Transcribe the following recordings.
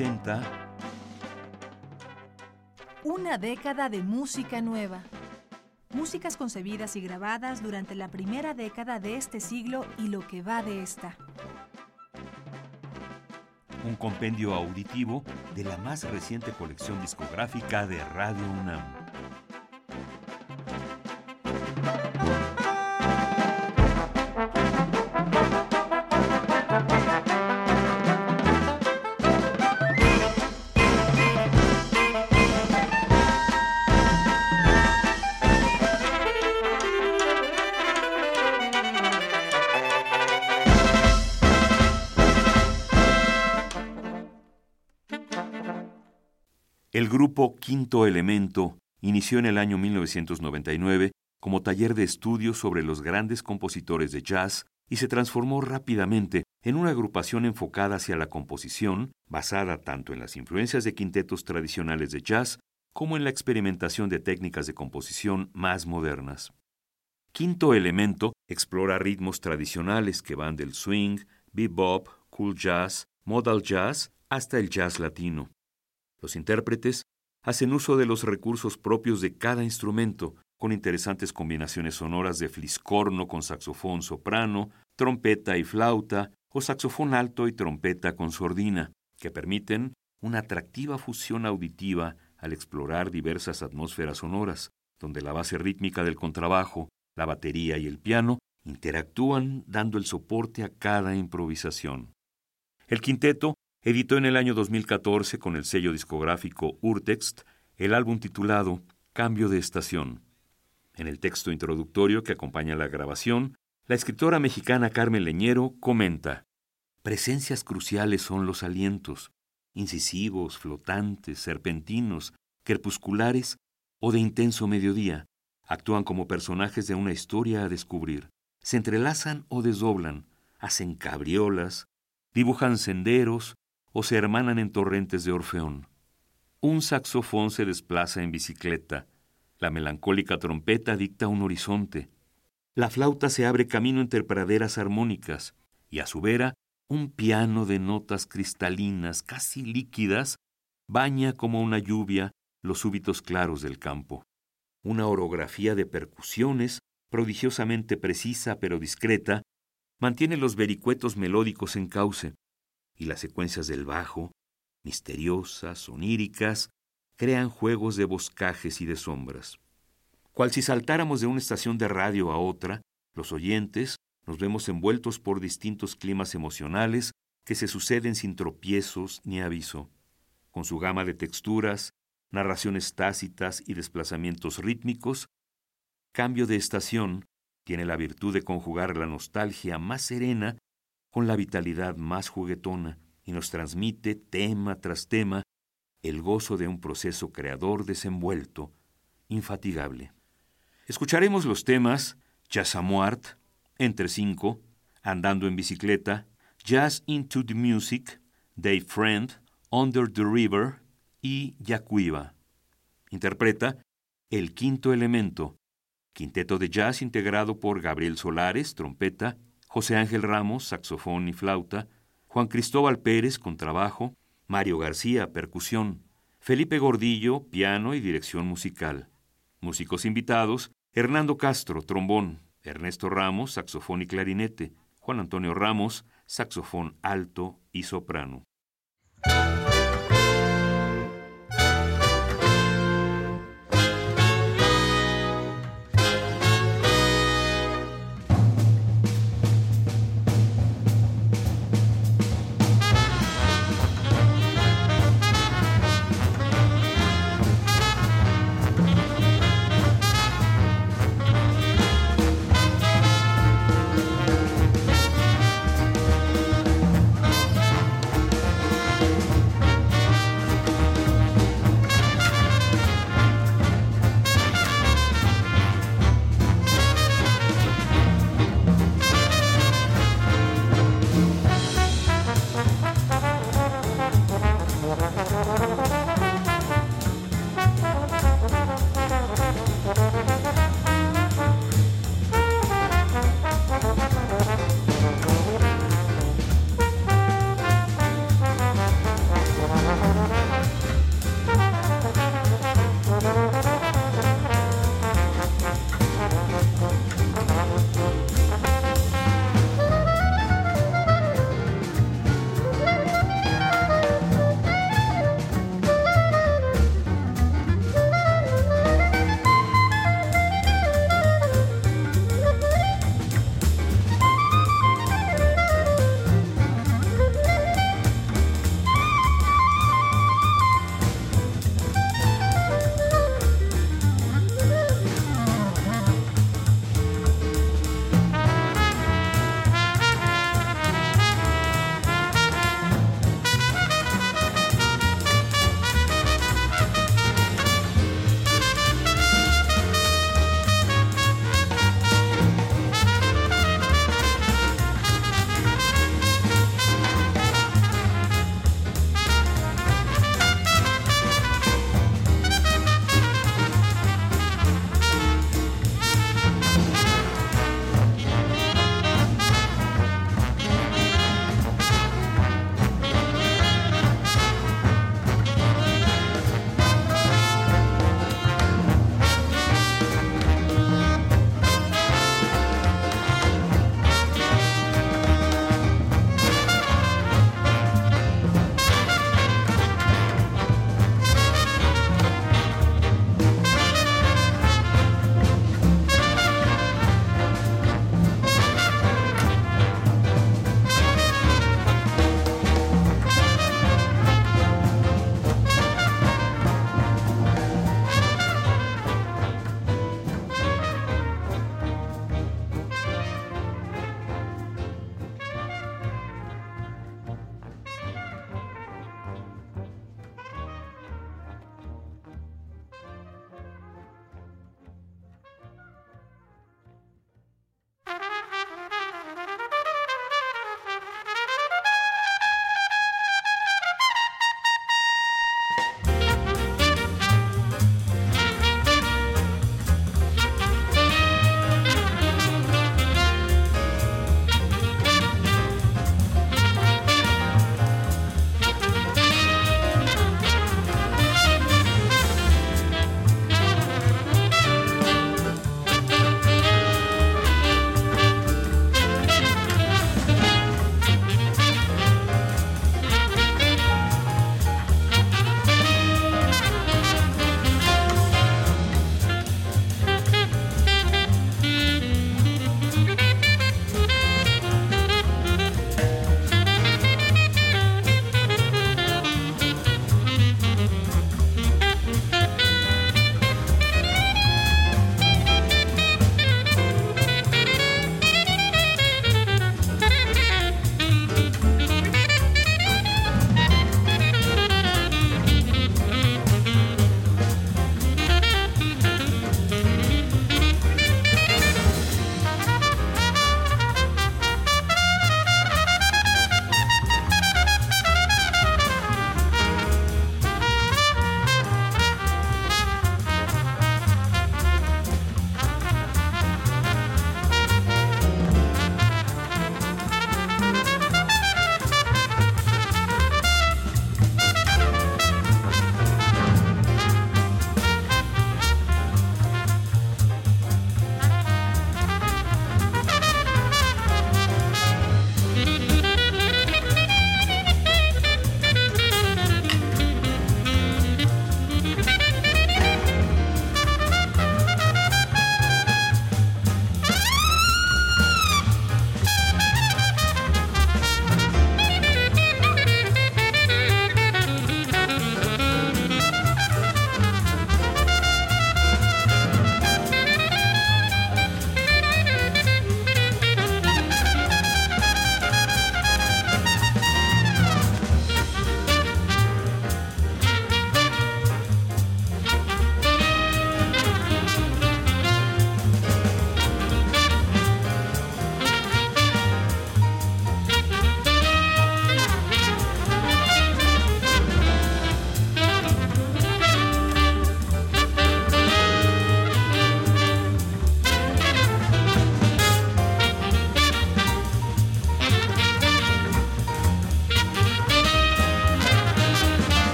presenta Una década de música nueva. Músicas concebidas y grabadas durante la primera década de este siglo y lo que va de esta. un compendio auditivo de la más reciente colección discográfica de Radio UNAM. Grupo Quinto Elemento inició en el año 1999 como taller de estudios sobre los grandes compositores de jazz y se transformó rápidamente en una agrupación enfocada hacia la composición, basada tanto en las influencias de quintetos tradicionales de jazz como en la experimentación de técnicas de composición más modernas. Quinto Elemento explora ritmos tradicionales que van del swing, bebop, cool jazz, modal jazz hasta el jazz latino. Los intérpretes hacen uso de los recursos propios de cada instrumento, con interesantes combinaciones sonoras de fliscorno con saxofón soprano, trompeta y flauta, o saxofón alto y trompeta con sordina, que permiten una atractiva fusión auditiva al explorar diversas atmósferas sonoras, donde la base rítmica del contrabajo, la batería y el piano interactúan dando el soporte a cada improvisación. El quinteto editó en el año 2014 con el sello discográfico Urtext el álbum titulado Cambio de Estación. En el texto introductorio que acompaña la grabación, la escritora mexicana Carmen Leñero comenta, Presencias cruciales son los alientos, incisivos, flotantes, serpentinos, crepusculares o de intenso mediodía. Actúan como personajes de una historia a descubrir. Se entrelazan o desdoblan, hacen cabriolas, dibujan senderos o se hermanan en torrentes de Orfeón. Un saxofón se desplaza en bicicleta, la melancólica trompeta dicta un horizonte, la flauta se abre camino entre praderas armónicas, y a su vera un piano de notas cristalinas, casi líquidas, baña como una lluvia los súbitos claros del campo. Una orografía de percusiones, prodigiosamente precisa pero discreta, mantiene los vericuetos melódicos en cauce, y las secuencias del bajo, misteriosas, oníricas, crean juegos de boscajes y de sombras. Cual si saltáramos de una estación de radio a otra, los oyentes nos vemos envueltos por distintos climas emocionales que se suceden sin tropiezos ni aviso. Con su gama de texturas, narraciones tácitas y desplazamientos rítmicos, Cambio de Estación tiene la virtud de conjugar la nostalgia más serena con la vitalidad más juguetona y nos transmite tema tras tema el gozo de un proceso creador desenvuelto, infatigable. Escucharemos los temas Jazz à Muart, Entre Cinco, Andando en Bicicleta, Jazz into the Music, Day Friend, Under the River y Yacuiba. Interpreta El Quinto Elemento, quinteto de jazz integrado por Gabriel Solares, trompeta, José Ángel Ramos, saxofón y flauta, Juan Cristóbal Pérez, contrabajo, Mario García, percusión, Felipe Gordillo, piano y dirección musical. Músicos invitados, Hernando Castro, trombón, Ernesto Ramos, saxofón y clarinete, Juan Antonio Ramos, saxofón alto y soprano.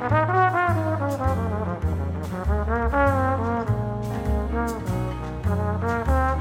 Thank you.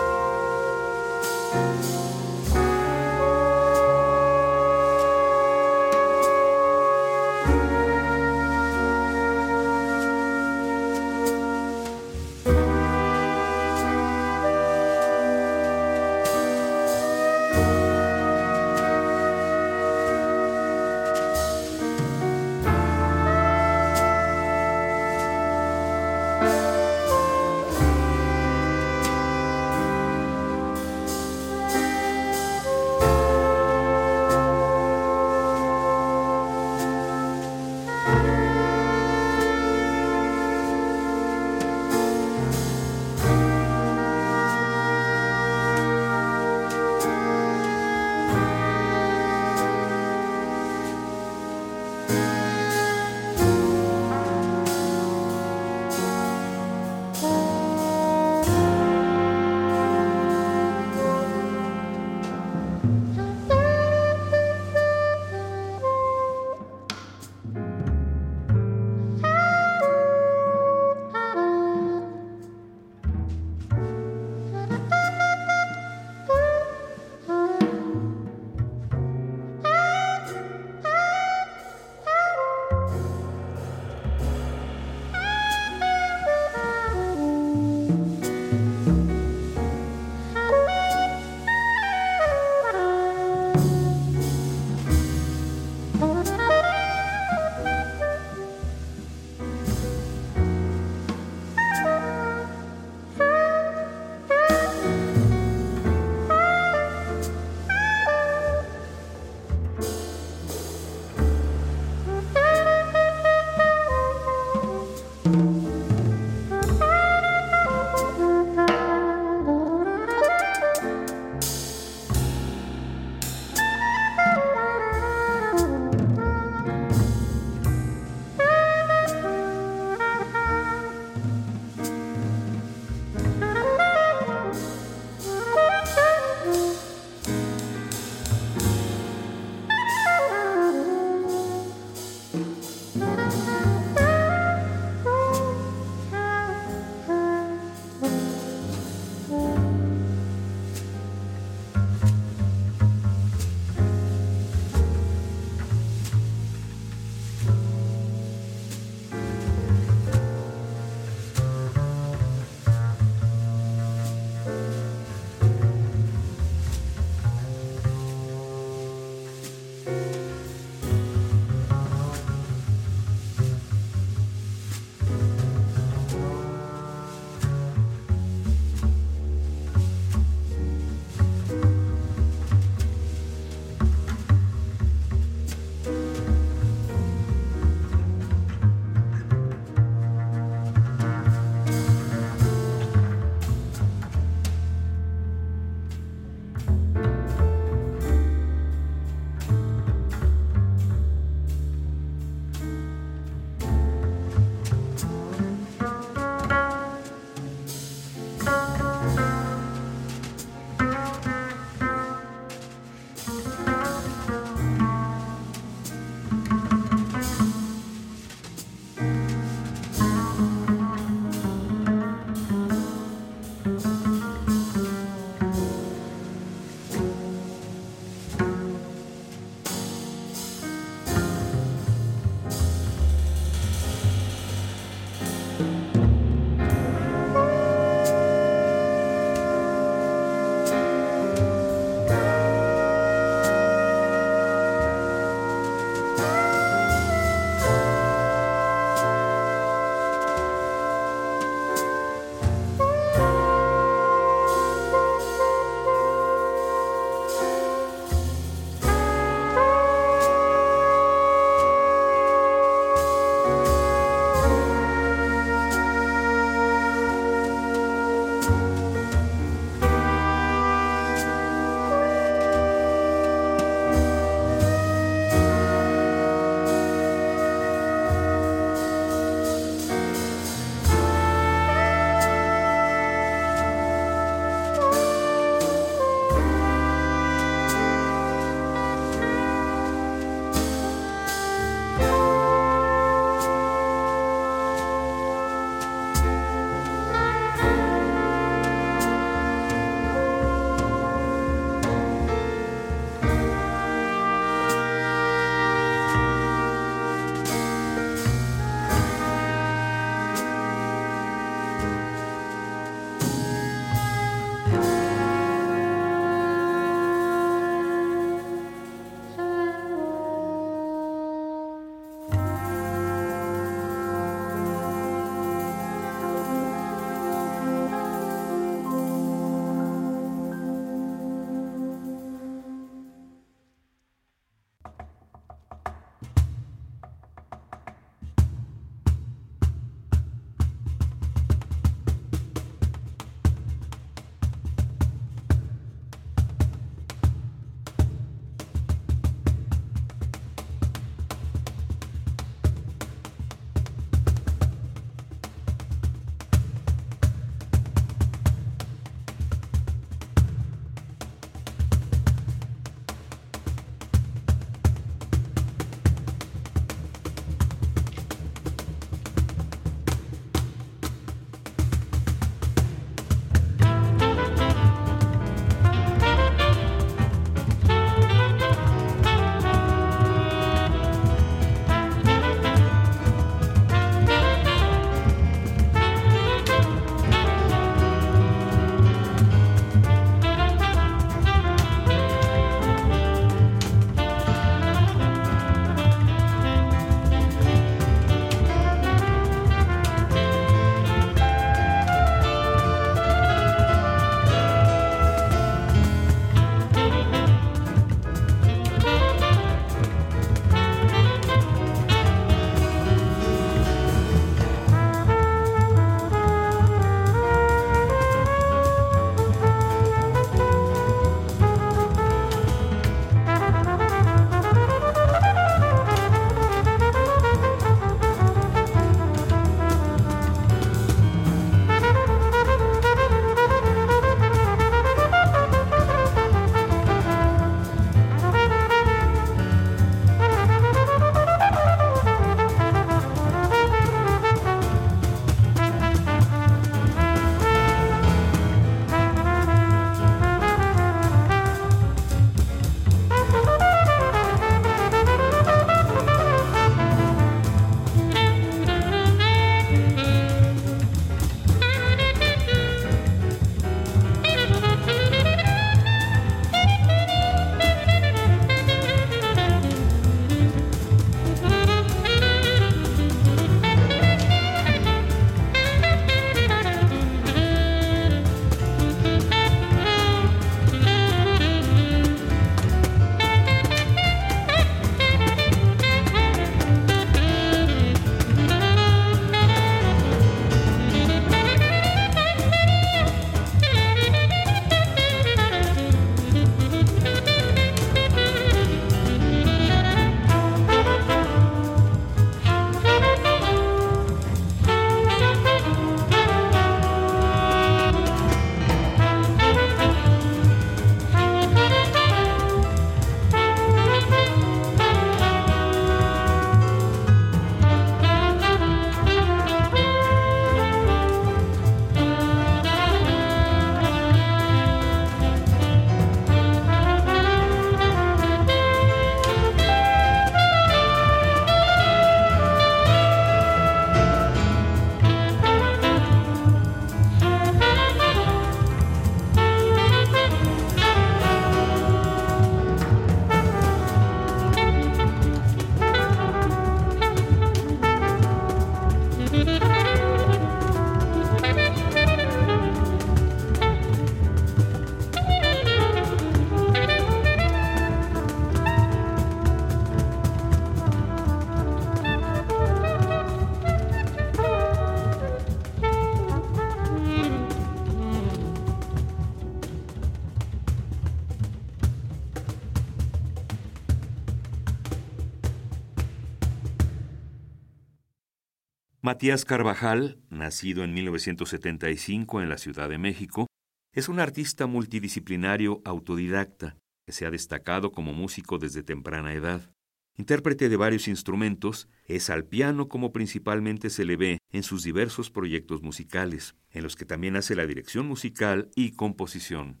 Matías Carvajal, nacido en 1975 en la Ciudad de México, es un artista multidisciplinario autodidacta que se ha destacado como músico desde temprana edad. Intérprete de varios instrumentos, es al piano como principalmente se le ve en sus diversos proyectos musicales, en los que también hace la dirección musical y composición.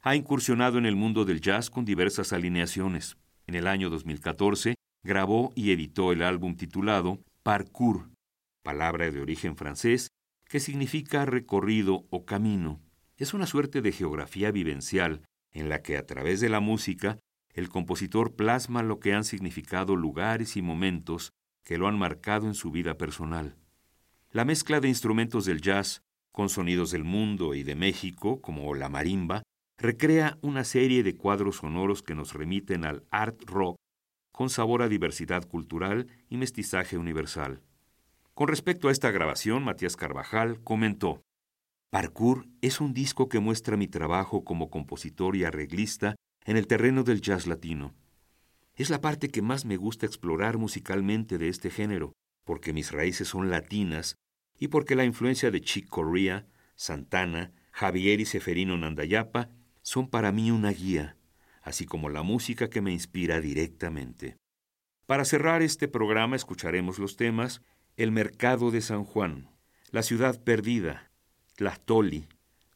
Ha incursionado en el mundo del jazz con diversas alineaciones. En el año 2014 grabó y editó el álbum titulado Parcours, palabra de origen francés que significa recorrido o camino. Es una suerte de geografía vivencial en la que a través de la música el compositor plasma lo que han significado lugares y momentos que lo han marcado en su vida personal. La mezcla de instrumentos del jazz con sonidos del mundo y de México, como la marimba, recrea una serie de cuadros sonoros que nos remiten al art rock con sabor a diversidad cultural y mestizaje universal. Con respecto a esta grabación, Matías Carvajal comentó, Parkour es un disco que muestra mi trabajo como compositor y arreglista en el terreno del jazz latino. Es la parte que más me gusta explorar musicalmente de este género, porque mis raíces son latinas y porque la influencia de Chick Corea, Santana, Javier y Seferino Nandayapa son para mí una guía, así como la música que me inspira directamente. Para cerrar este programa escucharemos los temas El Mercado de San Juan, La Ciudad Perdida, Tlastoli,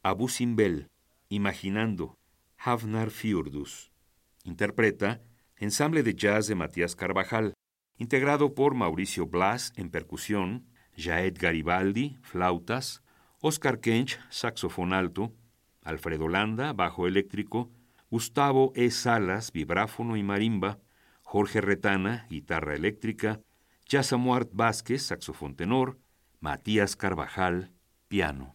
Abu Simbel, Imaginando, Havnar Fiurdus. Interpreta Ensamble de Jazz de Matías Carvajal, integrado por Mauricio Blas en percusión, Jaed Garibaldi, flautas, Oscar Kench, saxofón alto, Alfredo Landa, bajo eléctrico, Gustavo E. Salas, vibráfono y marimba, Jorge Retana, guitarra eléctrica, Yasamuart Vázquez, saxofón tenor, Matías Carvajal, piano.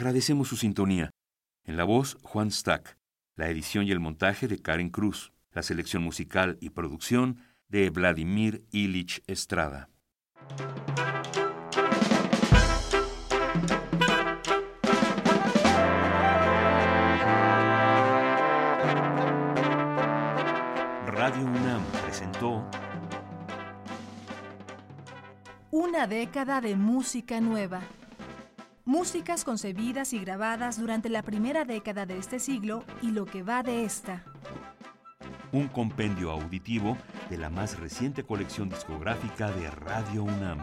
Agradecemos su sintonía. En la voz, Juan Stack. La edición y el montaje de Karen Cruz. La selección musical y producción de Vladimir Ilich Estrada. Radio UNAM presentó Una década de música nueva. Músicas concebidas y grabadas durante la primera década de este siglo y lo que va de esta. Un compendio auditivo de la más reciente colección discográfica de Radio UNAM.